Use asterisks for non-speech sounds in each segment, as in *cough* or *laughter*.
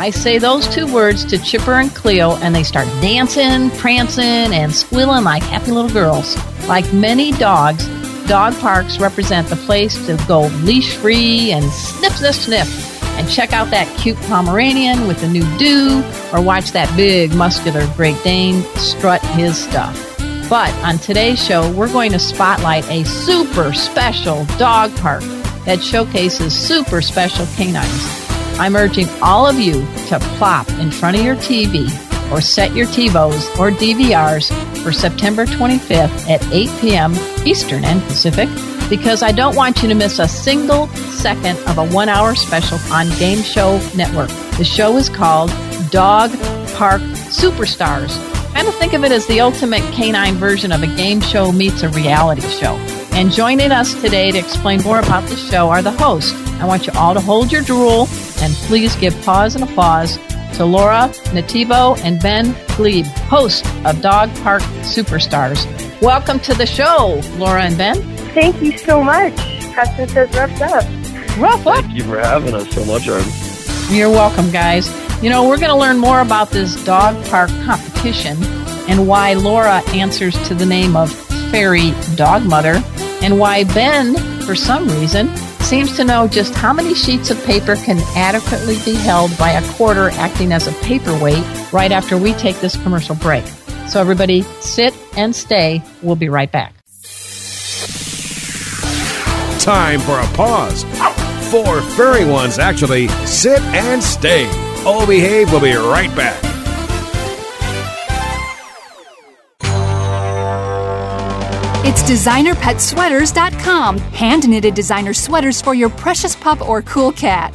I say those two words to Chipper and Cleo, and they start dancing, prancing, and squealing like happy little girls. Like many dogs, dog parks represent the place to go leash free and sniff, sniff, sniff, and check out that cute Pomeranian with the new do, or watch that big, muscular Great Dane strut his stuff. But on today's show, we're going to spotlight a super special dog park that showcases super special canines. I'm urging all of you to plop in front of your TV or set your TiVos or DVRs for September 25th at 8 p.m. Eastern and Pacific because I don't want you to miss a single second of a one hour special on Game Show Network. The show is called Dog Park Superstars. Kind of think of it as the ultimate canine version of a game show meets a reality show. And joining us today to explain more about the show are the hosts. I want you all to hold your drool and please give pause and applause to Laura Nativo and Ben Gleib, host of Dog Park Superstars. Welcome to the show, Laura and Ben. Thank you so much. Preston says roughed up. Rough up. Thank you for having us so much, Arden. You're welcome, guys. You know, we're going to learn more about this dog park competition and why Laura answers to the name of Fairy Dog Mother, and why Ben, for some reason, seems to know just how many sheets of paper can adequately be held by a quarter acting as a paperweight right after we take this commercial break. So, everybody, sit and stay. We'll be right back. Time for a pause. Four furry ones, actually. Sit and stay. All Behave We'll be right back. It's designerpetsweaters.com. Hand knitted designer sweaters for your precious pup or cool cat.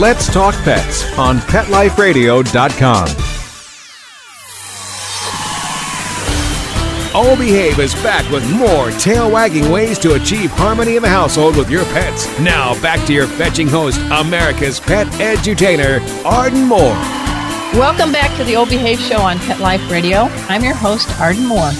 Let's Talk Pets on PetLifeRadio.com. O Behave is back with more tail wagging ways to achieve harmony in the household with your pets. Now back to your fetching host, America's pet edutainer, Arden Moore. Welcome back to the O Behave Show on Pet Life Radio. I'm your host, Arden Moore.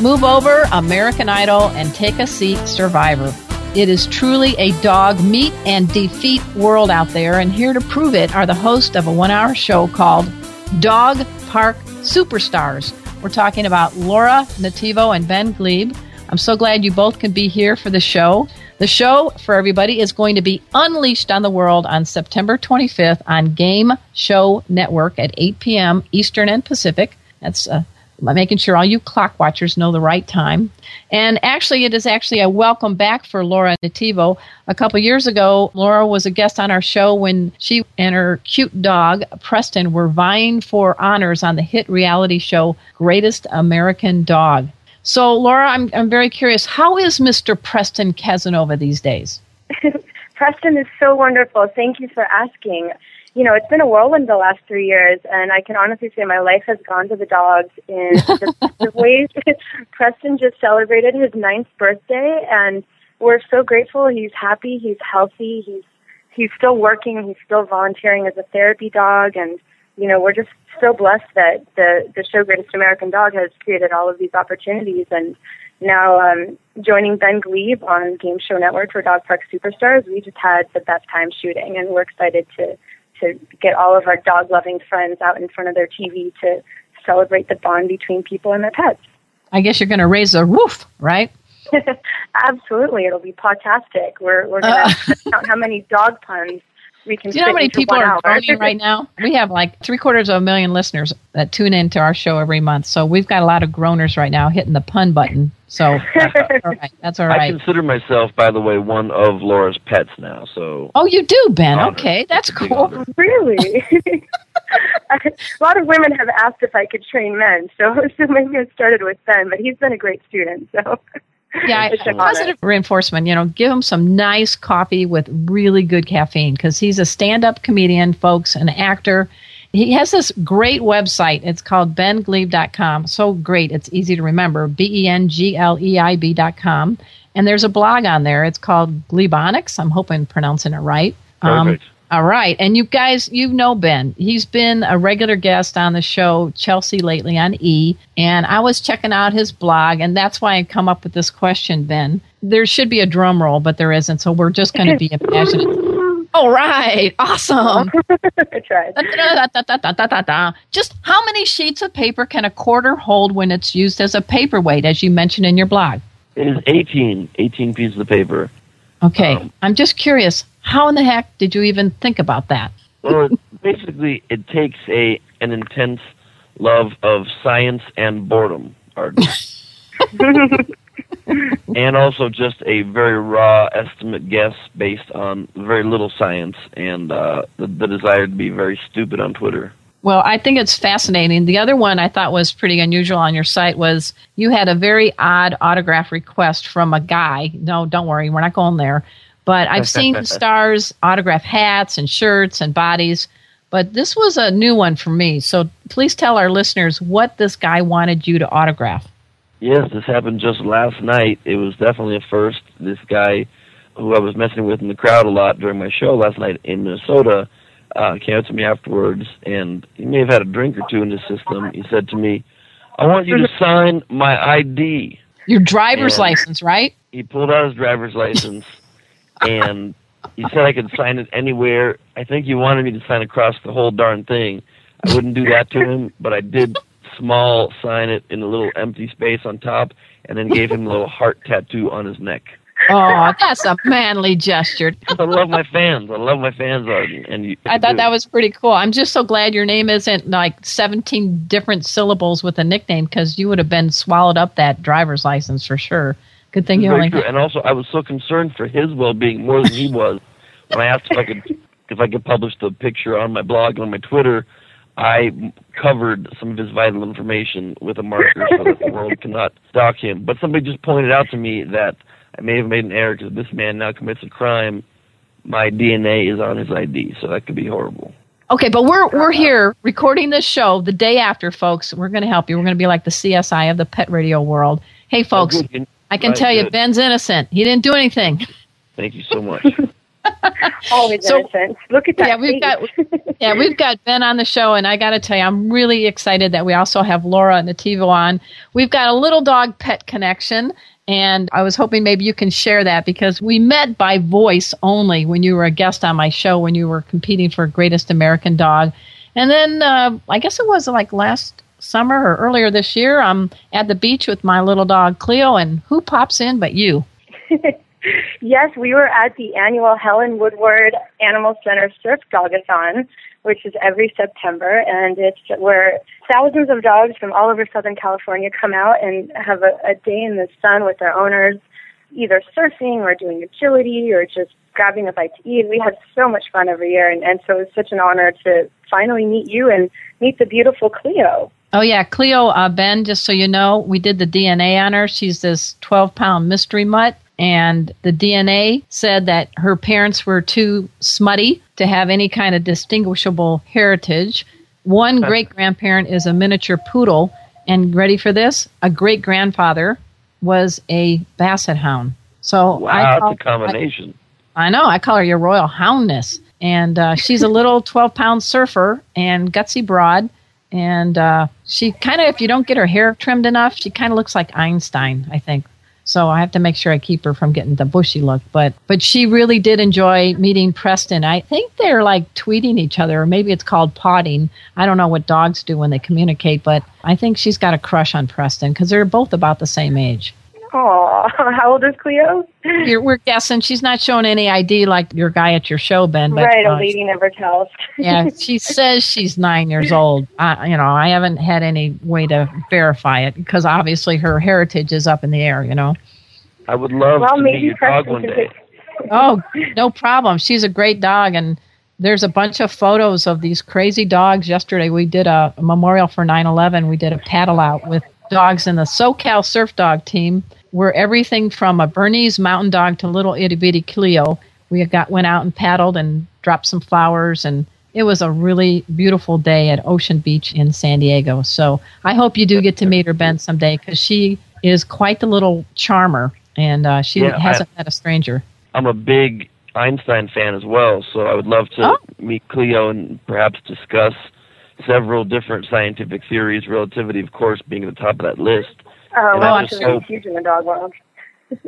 Move over, American Idol, and take a seat, Survivor. It is truly a dog meet and defeat world out there, and here to prove it are the host of a one hour show called Dog Park Superstars. We're talking about Laura Nativo and Ben Gleib. I'm so glad you both can be here for the show. The show for everybody is going to be unleashed on the world on September 25th on Game Show Network at 8 p.m. Eastern and Pacific. That's uh, making sure all you clock watchers know the right time. And actually, it is actually a welcome back for Laura Nativo. A couple years ago, Laura was a guest on our show when she and her cute dog, Preston, were vying for honors on the hit reality show Greatest American Dog. So, Laura, I'm, I'm very curious. How is Mr. Preston Casanova these days? *laughs* Preston is so wonderful. Thank you for asking. You know, it's been a whirlwind the last three years, and I can honestly say my life has gone to the dogs in *laughs* the, ways. *laughs* Preston just celebrated his ninth birthday, and we're so grateful. He's happy, he's healthy, he's he's still working, he's still volunteering as a therapy dog, and you know, we're just so blessed that the the show Greatest American Dog has created all of these opportunities and now um, joining Ben Gleib on Game Show Network for Dog Park Superstars, we just had the best time shooting, and we're excited to to get all of our dog loving friends out in front of their TV to celebrate the bond between people and their pets. I guess you're going to raise a roof, right? *laughs* Absolutely, it'll be fantastic. We're we're going to uh. *laughs* count how many dog puns we can. Do you know how many people are joining *laughs* right now? We have like three quarters of a million listeners that tune into our show every month. So we've got a lot of groaners right now hitting the pun button. So *laughs* that's all right. That's all right. I consider myself, by the way, one of Laura's pets now. So. Oh, you do, Ben? Okay, that's cool. Really. *laughs* *laughs* a lot of women have asked if I could train men, so, so maybe it started with Ben, but he's been a great student. So yeah, positive reinforcement. You know, give him some nice coffee with really good caffeine because he's a stand-up comedian, folks, an actor. He has this great website. It's called bengleib.com. So great, it's easy to remember. B E N G L E I B.com. And there's a blog on there. It's called Gleibonics. I'm hoping I'm pronouncing it right. Um, all right. And you guys, you know Ben. He's been a regular guest on the show, Chelsea, lately on E. And I was checking out his blog, and that's why I come up with this question, Ben. There should be a drum roll, but there isn't. So we're just going to be *laughs* imaginative. All right. Awesome. *laughs* I tried. Just how many sheets of paper can a quarter hold when it's used as a paperweight, as you mentioned in your blog? It is 18, 18 pieces of paper. Okay. Um, I'm just curious. How in the heck did you even think about that? well, *laughs* basically, it takes a an intense love of science and boredom, *laughs* *laughs* and also just a very raw estimate guess based on very little science and uh, the, the desire to be very stupid on Twitter. Well, I think it's fascinating. The other one I thought was pretty unusual on your site was you had a very odd autograph request from a guy. No, don't worry, we're not going there. But I've seen *laughs* stars autograph hats and shirts and bodies. But this was a new one for me. So please tell our listeners what this guy wanted you to autograph. Yes, this happened just last night. It was definitely a first. This guy, who I was messing with in the crowd a lot during my show last night in Minnesota, uh, came up to me afterwards, and he may have had a drink or two in his system. He said to me, "I want you to sign my ID." Your driver's and license, right? He pulled out his driver's license *laughs* and he said I could sign it anywhere. I think he wanted me to sign across the whole darn thing. I wouldn't do that to him, but I did small sign it in a little empty space on top, and then gave him a little *laughs* heart tattoo on his neck. Oh, *laughs* that's a manly gesture. I love my fans. I love my fans, Arden. And you, I thought that was pretty cool. I'm just so glad your name isn't like 17 different syllables with a nickname because you would have been swallowed up that driver's license for sure. Good thing you only. True. And also, I was so concerned for his well-being more than he was. when I asked if I could if I could publish the picture on my blog and on my Twitter, I covered some of his vital information with a marker so that the world cannot stalk him. But somebody just pointed out to me that I may have made an error because this man now commits a crime. My DNA is on his ID, so that could be horrible. Okay, but we're we're here recording this show the day after, folks. We're going to help you. We're going to be like the CSI of the pet radio world. Hey, folks, I can tell you, Ben's innocent. He didn't do anything. Thank you so much. *laughs* *laughs* Always so, innocent. Look at that. Yeah, we've got *laughs* yeah, we've got Ben on the show, and I got to tell you, I'm really excited that we also have Laura and Nativo on. We've got a little dog pet connection, and I was hoping maybe you can share that because we met by voice only when you were a guest on my show when you were competing for Greatest American Dog, and then uh, I guess it was like last summer or earlier this year, I'm at the beach with my little dog Cleo, and who pops in but you? *laughs* yes, we were at the annual Helen Woodward Animal Center Surf Dogathon, which is every September, and it's where thousands of dogs from all over Southern California come out and have a, a day in the sun with their owners, either surfing or doing agility or just grabbing a bite to eat. We had so much fun every year, and, and so it was such an honor to finally meet you and meet the beautiful Cleo. Oh yeah, Cleo uh, Ben. Just so you know, we did the DNA on her. She's this 12 pound mystery mutt, and the DNA said that her parents were too smutty to have any kind of distinguishable heritage. One great grandparent is a miniature poodle, and ready for this? A great grandfather was a basset hound. So wow, I call, that's a combination. I, I know. I call her your royal houndness. and uh, she's a little *laughs* 12 pound surfer and gutsy broad. And uh, she kind of, if you don't get her hair trimmed enough, she kind of looks like Einstein, I think. So I have to make sure I keep her from getting the bushy look. But but she really did enjoy meeting Preston. I think they're like tweeting each other, or maybe it's called potting. I don't know what dogs do when they communicate, but I think she's got a crush on Preston because they're both about the same age. Aw, *laughs* how old is Cleo? You're, we're guessing she's not showing any ID like your guy at your show, Ben. But, right, a uh, lady never tells. *laughs* yeah, she says she's nine years old. I, you know, I haven't had any way to verify it because obviously her heritage is up in the air. You know. I would love Well, to meet maybe your dog one day. Oh, no problem. She's a great dog, and there's a bunch of photos of these crazy dogs. Yesterday, we did a, a memorial for 9/11. We did a paddle out with dogs in the SoCal Surf Dog team. Where everything from a Bernese Mountain Dog to little itty bitty Cleo. We got went out and paddled and dropped some flowers, and it was a really beautiful day at Ocean Beach in San Diego. So I hope you do get to meet her, Ben, someday, because she is quite the little charmer, and uh, she Yeah, hasn't met a stranger. I'm a big Einstein fan as well, so I would love to Oh. meet Cleo and perhaps discuss several different scientific theories, relativity, of course, being at the top of that list. Oh, well, I I'm just sure it's huge in the dog world.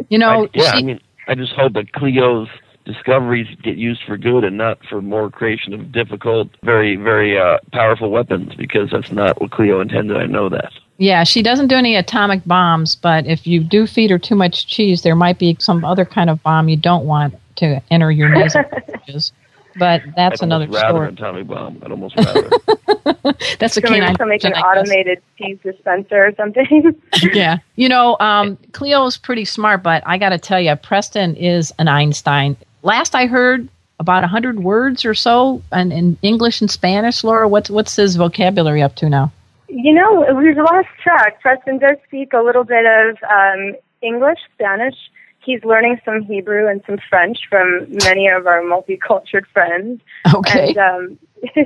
You know, I, yeah, she, I mean, I just hope that Cleo's discoveries get used for good and not for more creation of difficult, very, very uh, powerful weapons, because that's not what Cleo intended. I know that. yeah, she doesn't do any atomic bombs, but if you do feed her too much cheese, there might be some other kind of bomb you don't want to enter your *laughs* nasal passages. But that's I'd another almost rather story. an atomic bomb. I'd almost rather. *laughs* That's a So maybe canine. she'll make an version, I guess. automated cheese dispenser or something. *laughs* yeah. You know, um, Cleo's pretty smart, but I got to tell you, Preston is an Einstein. Last I heard, about 100 words or so in, in English and Spanish. Laura, what's, what's his vocabulary up to now? You know, we've lost track. Preston does speak a little bit of um, English, Spanish. He's learning some Hebrew and some French from many of our multicultural friends. Okay. And um, *laughs*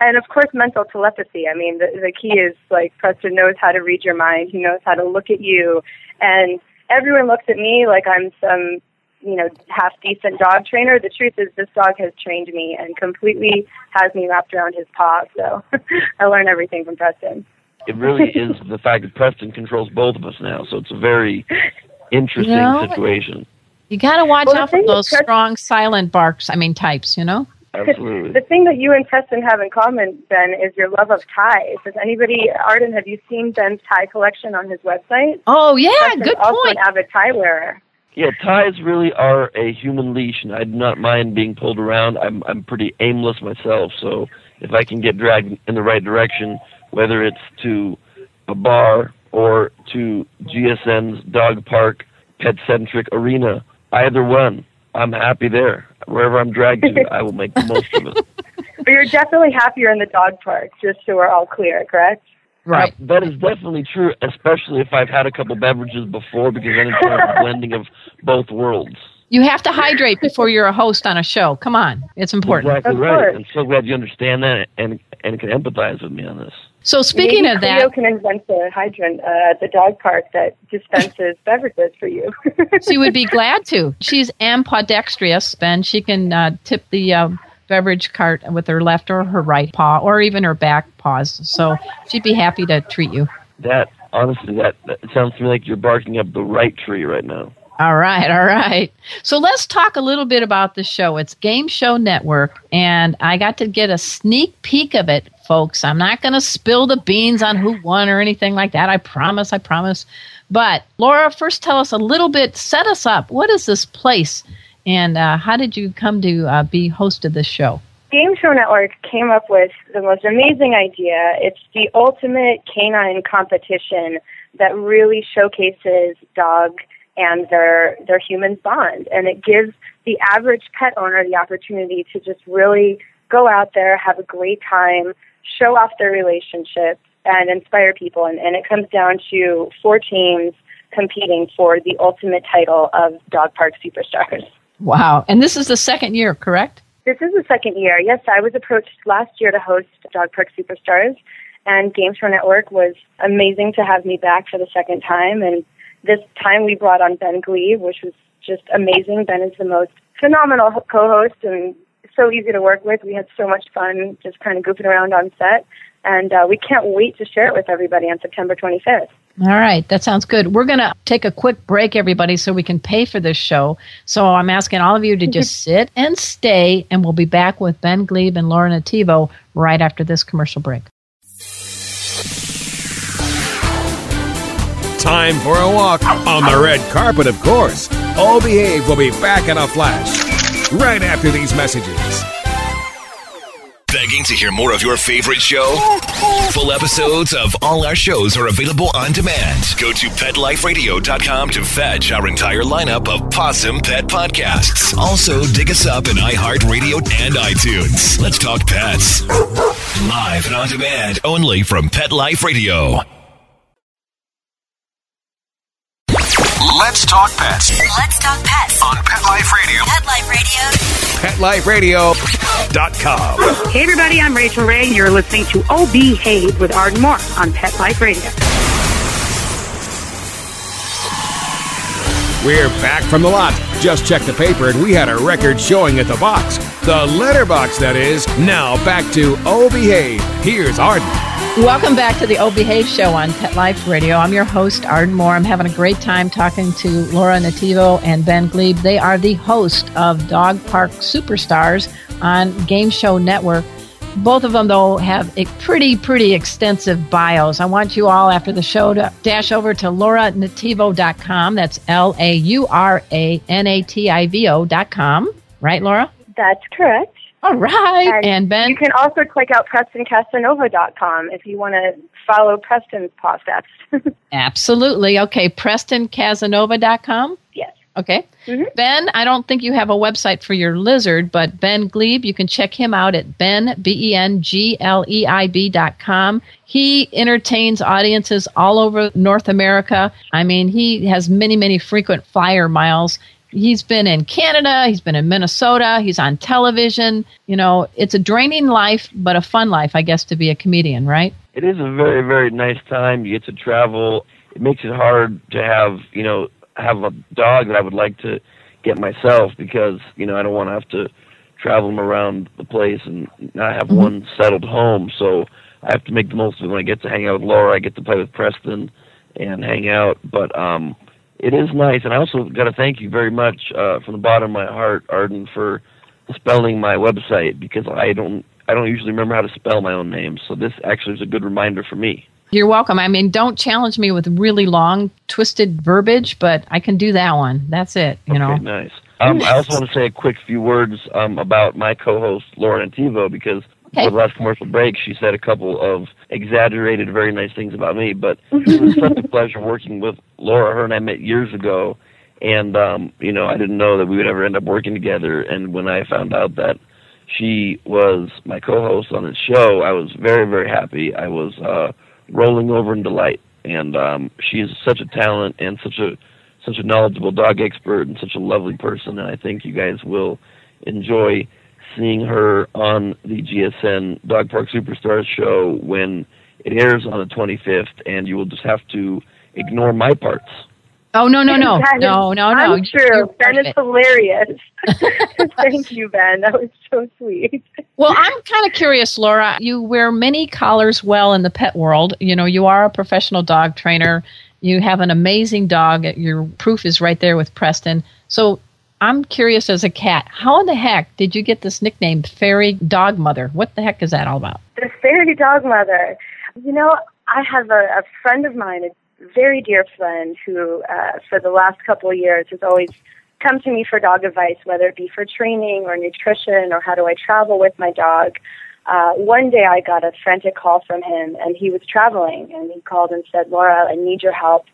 and of course, mental telepathy. I mean, the, the key is like Preston knows how to read your mind. He knows how to look at you, and everyone looks at me like I'm some you know half decent dog trainer. The truth is, this dog has trained me and completely has me wrapped around his paw. So *laughs* I learn everything from Preston. it really is the fact that Preston controls both of us now, so it's a very interesting You know, situation. You got to watch Well, out for those Preston- strong, silent barks. I mean, types, you know? Absolutely. The thing that you and Preston have in common, Ben, is your love of ties. Has anybody, Arden, have you seen Ben's tie collection on his website? Oh, yeah, Preston's good also point. an avid tie wearer. Yeah, ties really are a human leash, and I do not mind being pulled around. I'm I'm pretty aimless myself, so if I can get dragged in the right direction, whether it's to a bar or to GSN's dog park pet centric arena, either one, I'm happy there. Wherever I'm dragged to, I will make the most of it. *laughs* But you're definitely happier in the dog park, just so we're all clear, correct? Right. Uh, that is definitely true, especially if I've had a couple beverages before, because then it's kind of a blending of both worlds. You have to hydrate before you're a host on a show. Come on. It's important. Exactly Of right. course. I'm so glad you understand that and and can empathize with me on this. So, speaking Maybe of Cleo that, can invent a hydrant uh, at the dog park that dispenses *laughs* beverages for you. *laughs* she would be glad to. She's ambidextrous, Ben. She can uh, tip the uh, beverage cart with her left or her right paw, or even her back paws. So, she'd be happy to treat you. That honestly, that, that sounds to me like you're barking up the right tree right now. All right, all right. So let's talk a little bit about the show. It's Game Show Network, and I got to get a sneak peek of it, folks. I'm not going to spill the beans on who won or anything like that. I promise, I promise. But Laura, first tell us a little bit, set us up. What is this place, and uh, how did you come to uh, be host of this show? Game Show Network came up with the most amazing idea. It's the ultimate canine competition that really showcases dog and their their human bond, and it gives the average pet owner the opportunity to just really go out there, have a great time, show off their relationship, and inspire people. And, and it comes down to four teams competing for the ultimate title of Dog Park Superstars. Wow. And this is the second year, correct? This is the second year. Yes, I was approached last year to host Dog Park Superstars, and Game Show Network was amazing to have me back for the second time. And this time we brought on Ben Glee, which was just amazing. Ben is the most phenomenal co-host and so easy to work with. We had so much fun just kind of goofing around on set. And uh, we can't wait to share it with everybody on September 25th. All right, that sounds good. We're going to take a quick break, everybody, so we can pay for this show. So I'm asking all of you to just sit and stay, and we'll be back with Ben Gleib and Laura Nativo right after this commercial break. Time for a walk on the red carpet, of course. All Behave will be back in a flash right after these messages. Begging to hear more of your favorite show? Full episodes of all our shows are available on demand. Go to PetLifeRadio.com to fetch our entire lineup of Possum Pet podcasts. Also, dig us up in iHeartRadio and iTunes. Let's talk pets. Live and on demand only from Pet Life Radio. Let's talk pets Let's talk pets. on Pet Life Radio. Pet Life Radio. PetLifeRadio.com. Hey everybody, I'm Rachael Ray. and You're listening to Oh Behave with Arden Moore on Pet Life Radio. We're back from the lot. Just checked the paper and we had a record showing at the box. The letterbox, that is. Now back to Oh Behave. Here's Arden. Welcome back to the O Behave Show on Pet Life Radio. I'm your host, Arden Moore. I'm having a great time talking to Laura Nativo and Ben Gleib. They are the host of Dog Park Superstars on Game Show Network. Both of them, though, have a pretty, pretty extensive bios. I want you all, after the show, to dash over to lauranativo.com. That's L A U R A N A T I V O.com. Right, Laura? That's correct. All right. And, Ben? You can also click out PrestonCasanova.com if you want to follow Preston's process. *laughs* Absolutely. Okay, PrestonCasanova.com. yes. Okay. Mm-hmm. Ben, I don't think you have a website for your lizard, but Ben Gleib, you can check him out at ben, B-E-N-G-L-E-I-B dot com. He entertains audiences all over North America. I mean, he has many, many frequent flyer miles. He's been in Canada, he's been in Minnesota, he's on television. You know, it's a draining life, but a fun life, I guess, to be a comedian, right? It is a very, very nice time. You get to travel. It makes it hard to have, you know, have a dog that I would like to get myself because, you know, I don't want to have to travel them around the place and not have one settled home. So I have to make the most of it when I get to hang out with Laura. I get to play with Preston and hang out. But um, it is nice, and I also got to thank you very much uh, from the bottom of my heart, Arden, for spelling my website because I don't I don't usually remember how to spell my own name. So this actually is a good reminder for me. You're welcome. I mean, don't challenge me with really long, twisted verbiage, but I can do that one. That's it, you know. Nice. Um, I also want to say a quick few words um, about my co-host Lauren Nativo because Okay. for the last commercial break she said a couple of exaggerated, very nice things about me. But *laughs* it was such a pleasure working with Laura. Her and I met years ago, and um, you know I didn't know that we would ever end up working together. And when I found out that she was my co-host on this show, I was very, very happy. I was uh, rolling over in delight, and um, she is such a talent and such a such a knowledgeable dog expert and such a lovely person. And I think you guys will enjoy seeing her on the GSN Dog Park Superstars show when it airs on the 25th, and you will just have to ignore my parts. Oh, no, no, no. *laughs* That is No, no, no. untrue. You're Ben is hilarious. *laughs* Thank you, Ben. That was so sweet. Well, I'm kind of curious, Laura. You wear many collars well in the pet world. You know, you are a professional dog trainer. You have an amazing dog. Your proof is right there with Preston. So I'm curious as a cat, how in the heck did you get this nickname, Fairy Dog Mother? What the heck is that all about? The fairy dog mother. You know, I have a, a friend of mine, a very dear friend, who uh, for the last couple of years has always come to me for dog advice, whether it be for training or nutrition or how do I travel with my dog. Uh, one day I got a frantic call from him, and he was traveling, and he called and said, "Laura, I need your help.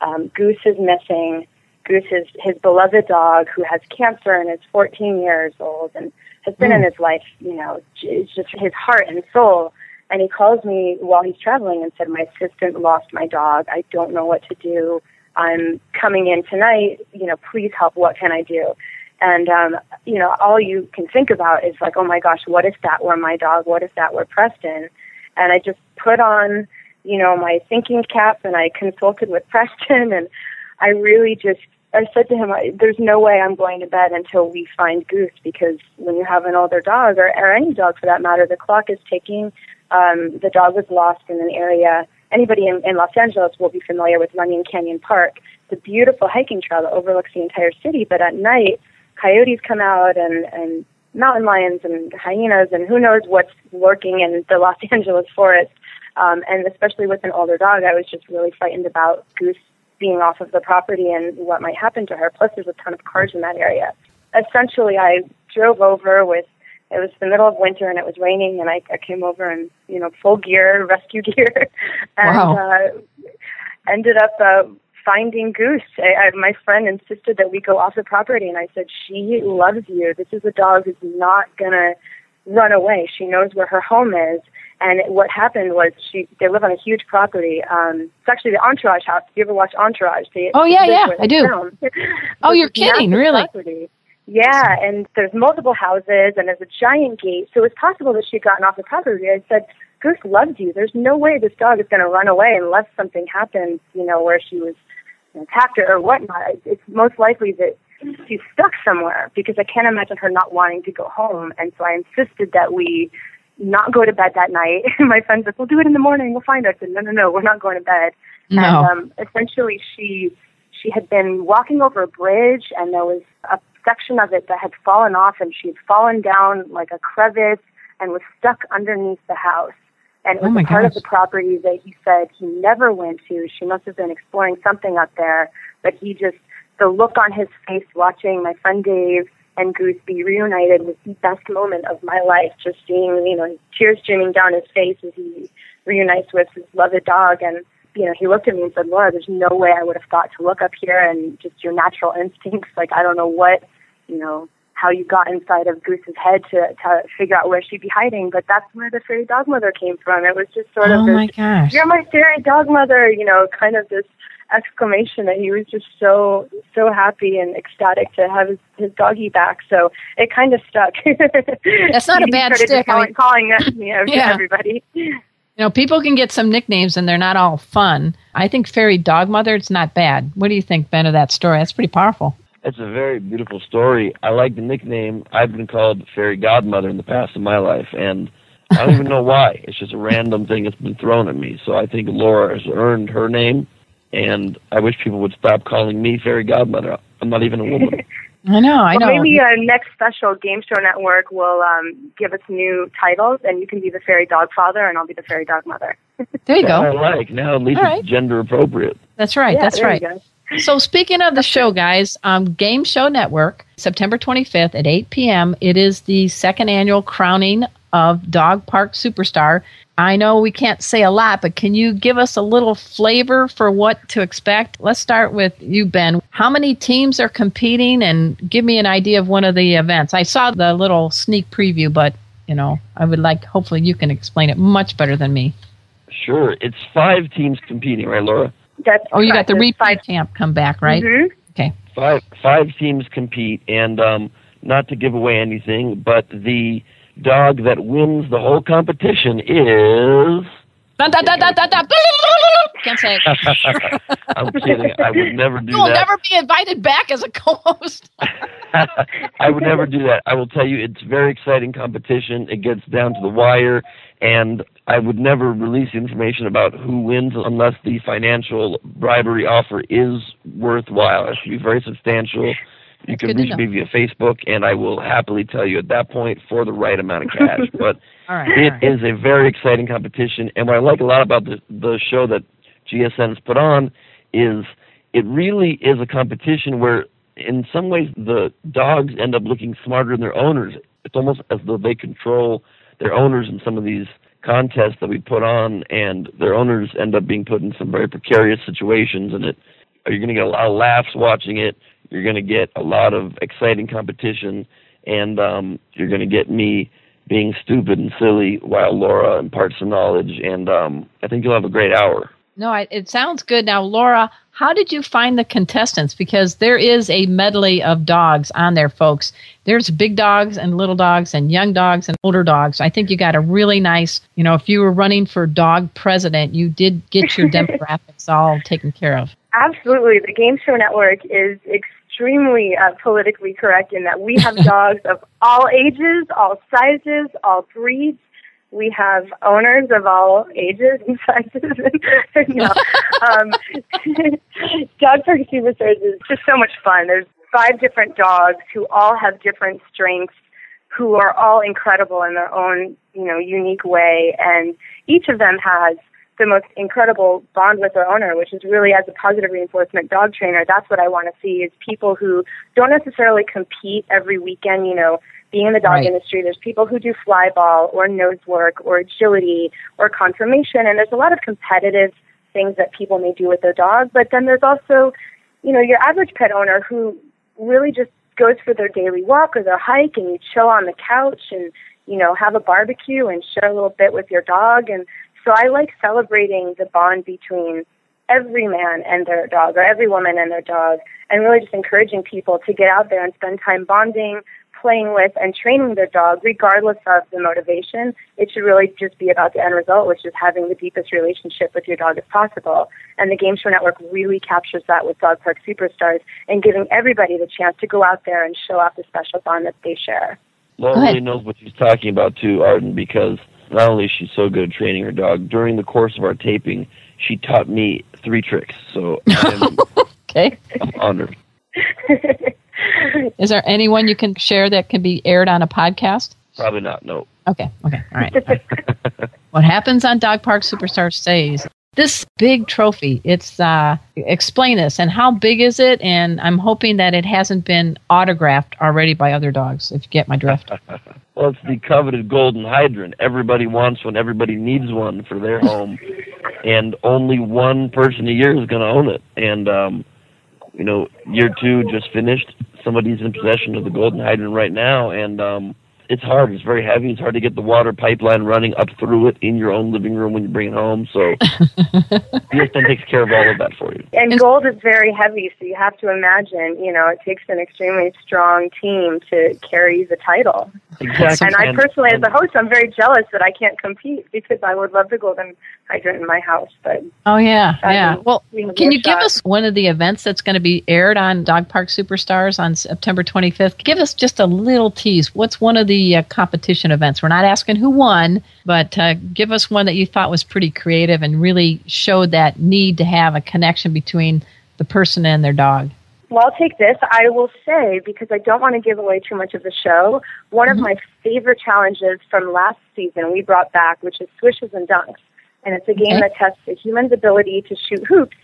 Um, Goose is missing. Goose is his beloved dog who has cancer and is 14 years old and has been in his life, you know, it's just his heart and soul." And he calls me while he's traveling and said, "My assistant lost my dog. I don't know what to do. I'm coming in tonight. You know, please help. What can I do?" And um, you know, all you can think about is like, "Oh my gosh, what if that were my dog? What if that were Preston?" And I just put on, you know, my thinking cap and I consulted with *laughs* Preston and I really just I said to him, I, "There's no way I'm going to bed until we find Goose because when you have an older dog, or, or any dog for that matter, the clock is ticking. Um, the dog was lost in an area. Anybody in, in Los Angeles will be familiar with Runyon Canyon Park. A beautiful hiking trail that overlooks the entire city, but at night, coyotes come out and and mountain lions and hyenas and who knows what's lurking in the *laughs* Los Angeles forest. Um, and especially with an older dog, I was just really frightened about Goose being off of the property and what might happen to her. Plus, there's a ton of cars in that area. Essentially, I drove over with. It was the middle of winter and it was raining, and I, I came over in you know full gear, *laughs* rescue gear, and Wow. uh, ended up uh, finding Goose. I, I, my friend insisted that we go off the property, and I said, "She loves you. This is a dog who's not gonna run away. She knows where her home is." And what happened was she they live on a huge property. Um, it's actually the Entourage house. Do you ever watch Entourage? They, Oh, yeah, yeah, I do. *laughs* Oh, you're kidding, really? Property. Yeah, and there's multiple houses and there's a giant gate. So it's possible that she'd gotten off the property. I said, Goose loves you. There's no way this dog is going to run away unless something happens, you know, where she was attacked or, whatnot. It's most likely that she's stuck somewhere because I can't imagine her not wanting to go home. And so I insisted that we not go to bed that night. *laughs* My friend said, "We'll do it in the morning. We'll find her." I said, "No, no, no. We're not going to bed." No. And um, essentially, she she had been walking over a bridge, and there was a section of it that had fallen off, and she had fallen down like a crevice and was stuck underneath the house. And it Oh was my a part of the property that he said he never went to. She must have been exploring something up there, but he just the look on his face watching my friend Dave and Goose be reunited was the best moment of my life. Just seeing, you know, tears streaming down his face as he reunites with his beloved dog. And, you know, he looked at me and said, Laura, there's no way I would have thought to look up here and just your natural instincts. Like, I don't know what, you know, how you got inside of Goose's head to, to figure out where she'd be hiding, but that's where the fairy dog mother came from. It was just sort Oh of this, my gosh. you're my fairy dog mother, you know, kind of this exclamation that he was just so so happy and ecstatic to have his, his doggy back. So it kind of stuck. *laughs* That's not a bad started stick. I Calling, mean- calling it, you know, Yeah. everybody. You know, people can get some nicknames and they're not all fun. I think Fairy Dog Mother, it's not bad. What do you think, Ben, of that story? That's pretty powerful. It's a very beautiful story. I like the nickname. I've been called Fairy Godmother in the past in my life, and I don't even know why. It's just a random thing that's been thrown at me. So I think Laura has earned her name, and I wish people would stop calling me Fairy Godmother. I'm not even a woman. *laughs* I know, I well, know. maybe our next special Game Show Network will um, give us new titles, and you can be the fairy dog father, and I'll be the fairy dog mother. *laughs* there you go. I like. Now at least All it's gender appropriate. That's right. Yeah, that's right. So, speaking of the show, guys, um, Game Show Network, September 25th at 8 p.m., it is the second annual crowning of Dog Park Superstar. I know we can't say a lot, but can you give us a little flavor for what to expect? Let's start with you, Ben. How many teams are competing and give me an idea of one of the events? I saw the little sneak preview, but, you know, I would like, hopefully, you can explain it much better than me. Sure. It's five teams competing, right, Laura? That's Oh, you got the There's repeat five- champ come back, right? Mhm. Okay. five five teams compete and um not to give away anything but the dog that wins the whole competition is. *laughs* Can't say it. *laughs* i'm kidding i would never do You will that never be invited back as a co-host. *laughs* i would never do that i will tell you it's very exciting competition it gets down to the wire and i would never release information about who wins unless the financial bribery offer is worthwhile it should be very substantial you That's can reach me via Facebook, and I will happily tell you at that point for the right amount of cash. *laughs* but right. it all right. is a very exciting competition, and what I like a lot about the the show that GSN has put on is it really is a competition where, in some ways, the dogs end up looking smarter than their owners. It's almost as though they control their owners in some of these contests that we put on, and their owners end up being put in some very precarious situations, and it are you're going to get a lot of laughs watching it. You're going to get a lot of exciting competition, and um, you're going to get me being stupid and silly while Laura imparts some knowledge. And um, I think you'll have a great hour. No, I, it sounds good. Now, Laura, how did you find the contestants? Because there is a medley of dogs on there, folks. There's big dogs and little dogs and young dogs and older dogs. I think you got a really nice, you know, if you were running for dog president, you did get your *laughs* demographics all taken care of. Absolutely. The Game Show Network is extremely uh, politically correct in that we have *laughs* dogs of all ages, all sizes, all breeds. We have owners of all ages and *laughs* sizes. *laughs* no. um, Dog Park Superstars is just so much fun. There's five different dogs who all have different strengths, who are all incredible in their own, you know, unique way, and each of them has the most incredible bond with their owner, which is really as a positive reinforcement dog trainer, that's what I want to see is people who don't necessarily compete every weekend, you know, being in the dog Right. industry, there's people who do fly ball or nose work or agility or conformation, and there's a lot of competitive things that people may do with their dog. But then there's also, you know, your average pet owner who really just goes for their daily walk or their hike and you chill on the couch and, you know, have a barbecue and share a little bit with your dog. And so I like celebrating the bond between every man and their dog or every woman and their dog and really just encouraging people to get out there and spend time bonding, playing with and training their dog regardless of the motivation. It should really just be about the end result, which is having the deepest relationship with your dog as possible. And the Game Show Network really captures that with Dog Park Superstars and giving everybody the chance to go out there and show off the special bond that they share. Laura really knows what she's talking about too, Arden, because not only is she so good at training her dog, during the course of our taping, she taught me three tricks. So I'm, *laughs* Okay. I'm honored. Is there anyone you can share that can be aired on a podcast? Probably not. No. Okay. Okay. All right. *laughs* what happens on Dog Park Superstar stays. This big trophy, it's uh explain this and how big is it? And I'm hoping that it hasn't been autographed already by other dogs, if you get my drift. *laughs* Well, it's the coveted golden hydrant. Everybody wants one. Everybody needs one for their home, and only one person a year is going to own it. And um, you know, year two just finished. Somebody's in possession of the golden hydrant right now, and um, it's hard. It's very heavy. It's hard to get the water pipeline running up through it in your own living room when you bring it home. So, *laughs* Houston takes care of all of that for you. And gold is very heavy, so you have to imagine, you know, it takes an extremely strong team to carry the title. Exactly. And I personally, as a host, I'm very jealous that I can't compete because I would love the golden hydrant in my house. But Oh yeah, yeah. Well, we have can no you give us one of the events that's going to be aired on Dog Park Superstars on September 25th? Give us just a little tease. What's one of the uh, competition events? We're not asking who won, but uh, give us one that you thought was pretty creative and really showed that need to have a connection between the person and their dog. Well, I'll take this. I will say, because I don't want to give away too much of the show, one of my favorite challenges from last season we brought back, which is Swishes and Dunks. And it's a game Okay. that tests a human's ability to shoot hoops.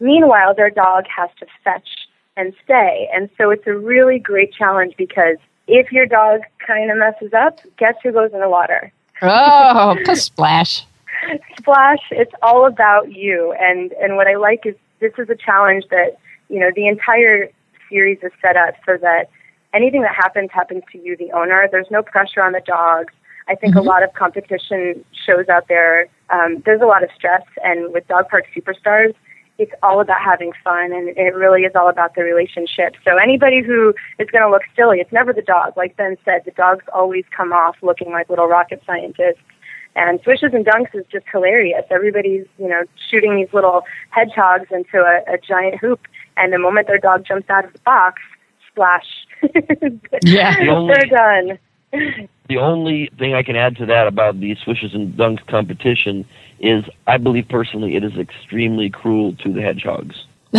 Meanwhile, their dog has to fetch and stay. And so it's a really great challenge because if your dog kind of messes up, guess who goes in the water? Oh, *laughs* splash! Splash, it's all about you. And and what I like is this is a challenge that, you know, the entire series is set up so that anything that happens happens to you, the owner. There's no pressure on the dogs. I think a lot of competition shows out there. Um, there's a lot of stress, and with Dog Park Superstars, it's all about having fun, and it really is all about the relationship. So anybody who is going to look silly, it's never the dog. Like Ben said, the dogs always come off looking like little rocket scientists. And swishes and dunks is just hilarious. Everybody's, you know, shooting these little hedgehogs into a, a giant hoop, and the moment their dog jumps out of the box, splash. *laughs* Yeah. The only- they're done. The only thing I can add to that about the swishes and dunks competition is I believe personally it is extremely cruel to the hedgehogs. *laughs*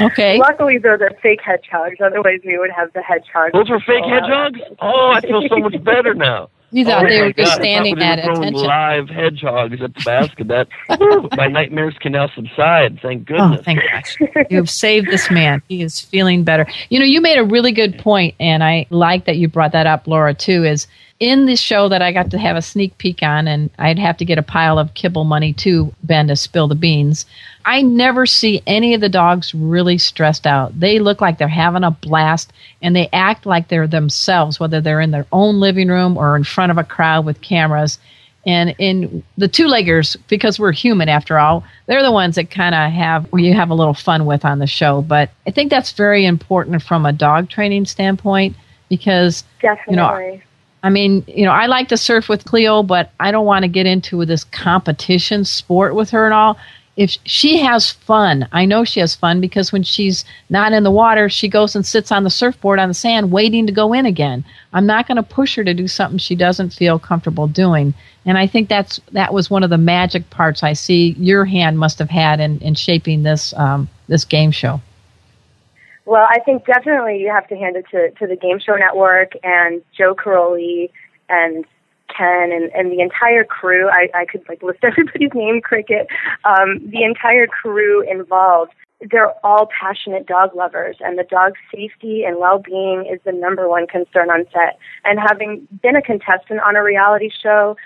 Okay. Luckily, though, they're fake hedgehogs. Otherwise, we would have the hedgehogs. Those were fake Oh, hedgehogs? Oh, I feel so much better now. *laughs* You thought oh they my were just God, standing thought we were at attention. Live hedgehogs at the basket. That whew, my nightmares can now subside. Thank Oh, goodness. thank gosh. You've saved this man. He is feeling better. You know, you made a really good point, and I like that you brought that up, Laura, too, is in this show that I got to have a sneak peek on, and I'd have to get a pile of kibble money too, Ben, to spill the beans. I never see any of the dogs really stressed out. They look like they're having a blast, and they act like they're themselves, whether they're in their own living room or in front of a crowd with cameras. And in the two leggers, because we're human after all, they're the ones that kind of have where you have a little fun with on the show. But I think that's very important from a dog training standpoint because Definitely. you know, I mean, you know, I like to surf with Cleo, but I don't want to get into this competition sport with her and all. if she has fun, I know she has fun because when she's not in the water, she goes and sits on the surfboard on the sand waiting to go in again. I'm not going to push her to do something she doesn't feel comfortable doing. And I think that's that was one of the magic parts I see your hand must have had in, in shaping this um, this game show. Well, I think definitely you have to hand it to, to the Game Show Network and Joe Caroli and Ken and, and the entire crew. I, I could like list *laughs* everybody's name, Cricket. Um, the entire crew involved. They're all passionate dog lovers, and the dog's safety and well-being is the number one concern on set. And having been a contestant on a reality show,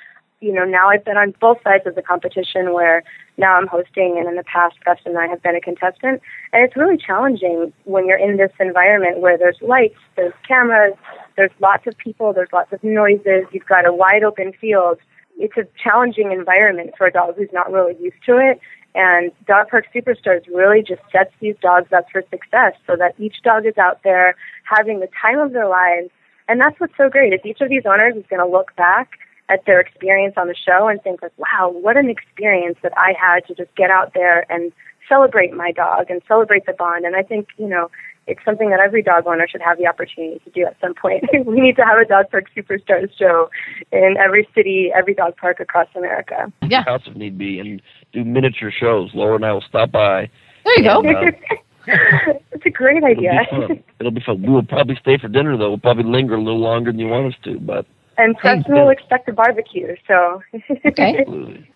you know, now I've been on both sides of the competition where now I'm hosting, and in the past, Preston and I have been a contestant. And it's really challenging when you're in this environment where there's lights, there's cameras, there's lots of people, there's lots of noises, you've got a wide open field. It's a challenging environment for a dog who's not really used to it. And Dog Park Superstars really just sets these dogs up for success so that each dog is out there having the time of their lives. And that's what's so great is each of these owners is going to look back at their experience on the show and think like, wow, what an experience that I had to just get out there and celebrate my dog and celebrate the bond. And I think, you know, it's something that every dog owner should have the opportunity to do at some point. *laughs* we need to have a dog park superstars show in every city, every dog park across America. Yeah. House if need be, and do miniature shows. Laura and I will stop by. There you and, go. Uh, *laughs* it's a great idea. It'll be fun. It'll be fun. We will probably stay for dinner though. We'll probably linger a little longer than you want us to, but and Preston will expect a barbecue, so. *laughs* okay.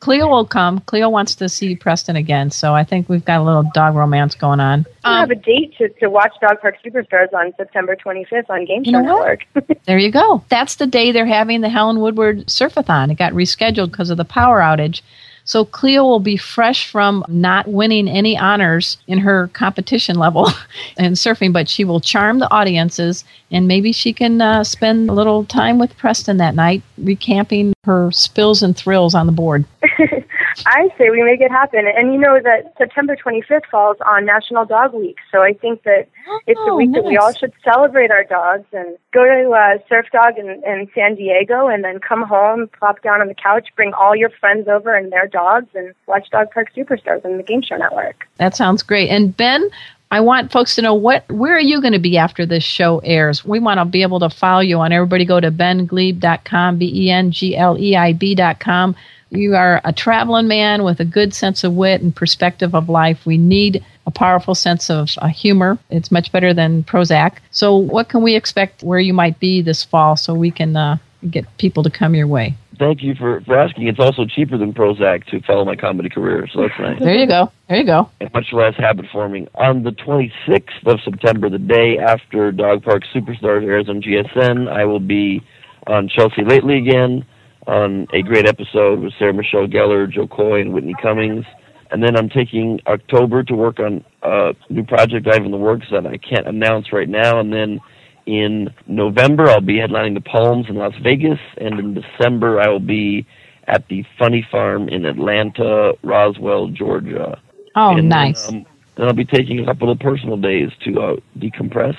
Cleo will come. Cleo wants to see Preston again, so I think we've got a little dog romance going on. We um, have a date to, to watch Dog Park Superstars on September 25th on Game Show you know Network. *laughs* there you go. That's the day they're having the Helen Woodward Surfathon. It got rescheduled because of the power outage. So Cleo will be fresh from not winning any honors in her competition level *laughs* in surfing, but she will charm the audiences and maybe she can uh, spend a little time with Preston that night, recamping her spills and thrills on the board. *laughs* I say we make it happen. And you know that September 25th falls on National Dog Week. So I think that oh, it's a week nice. that we all should celebrate our dogs and go to uh, Surf Dog in, in San Diego and then come home, plop down on the couch, bring all your friends over and their dogs and watch Dog Park Superstars on the Game Show Network. That sounds great. And Ben, I want folks to know what where are you going to be after this show airs? We want to be able to follow you on everybody go to bengleib.com, B E N G L E I B.com. You are a traveling man with a good sense of wit and perspective of life. We need a powerful sense of uh, humor. It's much better than Prozac. So, what can we expect where you might be this fall so we can uh, get people to come your way? Thank you for, for asking. It's also cheaper than Prozac to follow my comedy career, so that's nice. There you go. There you go. And much less habit forming. On the 26th of September, the day after Dog Park Superstars airs on GSN, I will be on Chelsea Lately again on a great episode with Sarah Michelle Gellar, Jo Koy, and Whitney Cummings. And then I'm taking October to work on a new project I have in the works that I can't announce right now. And then in November, I'll be headlining the Palms in Las Vegas. And in December, I will be at the Funny Farm in Atlanta, Roswell, Georgia. Oh, and nice. Then, um, then I'll be taking a couple of personal days to uh, decompress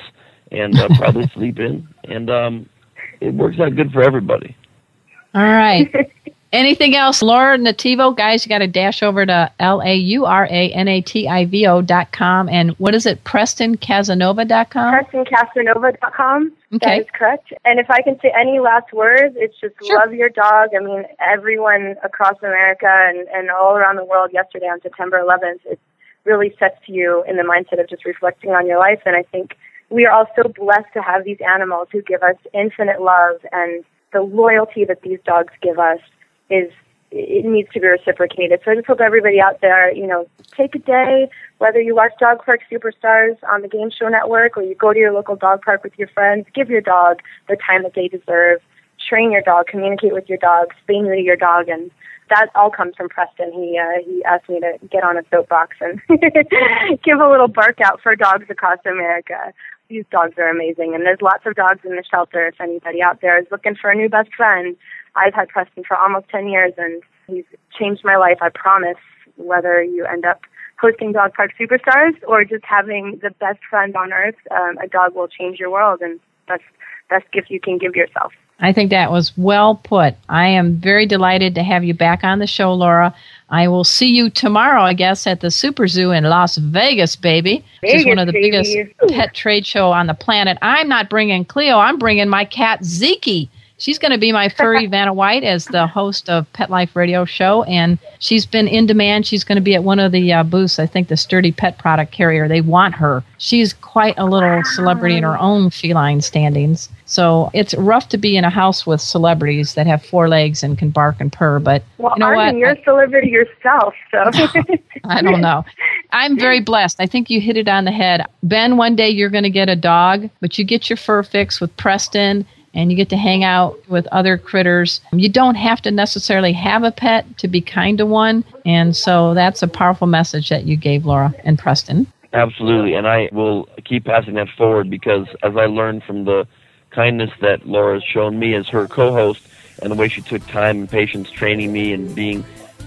and uh, probably *laughs* sleep in. And um, it works out good for everybody. All right. *laughs* Anything else? Laura Nativo, guys, you got to dash over to L A U R A N A T I V O dot com. And what is it? PrestonCasanova dot com? PrestonCasanova dot com. Okay. That is correct. And if I can say any last words, it's just sure. love your dog. I mean, everyone across America and, and all around the world yesterday on September 11th, it really sets you in the mindset of just reflecting on your life. And I think we are all so blessed to have these animals who give us infinite love and the loyalty that these dogs give us is it needs to be reciprocated. So I just hope everybody out there, you know, take a day, whether you watch Dog Park Superstars on the Game Show Network or you go to your local dog park with your friends, give your dog the time that they deserve. Train your dog, communicate with your dog, stay new to your dog, and that all comes from Preston. He uh, he asked me to get on a soapbox and *laughs* give a little bark out for dogs across America these dogs are amazing. And there's lots of dogs in the shelter if anybody out there is looking for a new best friend. I've had Preston for almost 10 years and he's changed my life, I promise, whether you end up hosting Dog Park Superstars or just having the best friend on earth. Um, a dog will change your world and that's best gift you can give yourself. I think that was well put. I am very delighted to have you back on the show, Laura. I will see you tomorrow, I guess, at the Super Zoo in Las Vegas, baby. Which is one of the baby. biggest *laughs* pet trade show on the planet. I'm not bringing Cleo. I'm bringing my cat Zeke. She's going to be my furry *laughs* Vanna White as the host of Pet Life Radio Show, and she's been in demand. She's going to be at one of the uh, booths. I think the Sturdy Pet Product Carrier. They want her. She's quite a little celebrity in her own feline standings. So it's rough to be in a house with celebrities that have four legs and can bark and purr. But Well, you know Arden, what? you're a celebrity yourself, so. *laughs* I don't know. I'm very blessed. I think you hit it on the head. Ben, one day you're going to get a dog, but you get your fur fix with Preston and you get to hang out with other critters. You don't have to necessarily have a pet to be kind to one. And so that's a powerful message that you gave Laura and Preston. Absolutely, and I will keep passing that forward because as I learned from the kindness that Laura's shown me as her co-host and the way she took time and patience training me and being,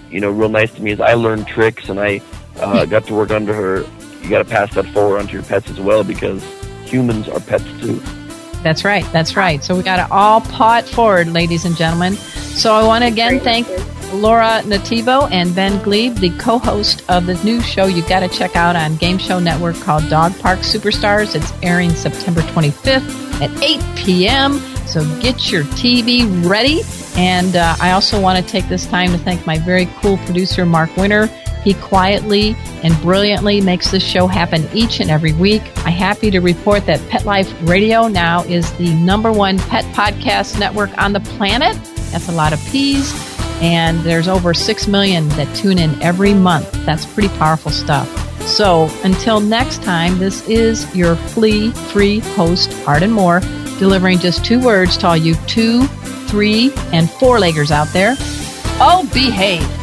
you know, real nice to me, as I learned tricks and I uh, *laughs* got to work under her. You got to pass that forward onto your pets as well because humans are pets too. That's right. That's right. So we got to all pot forward, ladies and gentlemen. So I want to again thank Laura Nativo and Ben Gleib, the co-host of the new show you got to check out on Game Show Network called Dog Park Superstars. It's airing September 25th at 8 p.m. So get your TV ready. And uh, I also want to take this time to thank my very cool producer, Mark Winter. He quietly and brilliantly makes this show happen each and every week. I'm happy to report that Pet Life Radio now is the number one pet podcast network on the planet. That's a lot of P's. And there's over 6 million that tune in every month. That's pretty powerful stuff. So until next time, this is your flea free host, Arden Moore, delivering just two words to all you two, three, and four leggers out there. Oh, behave.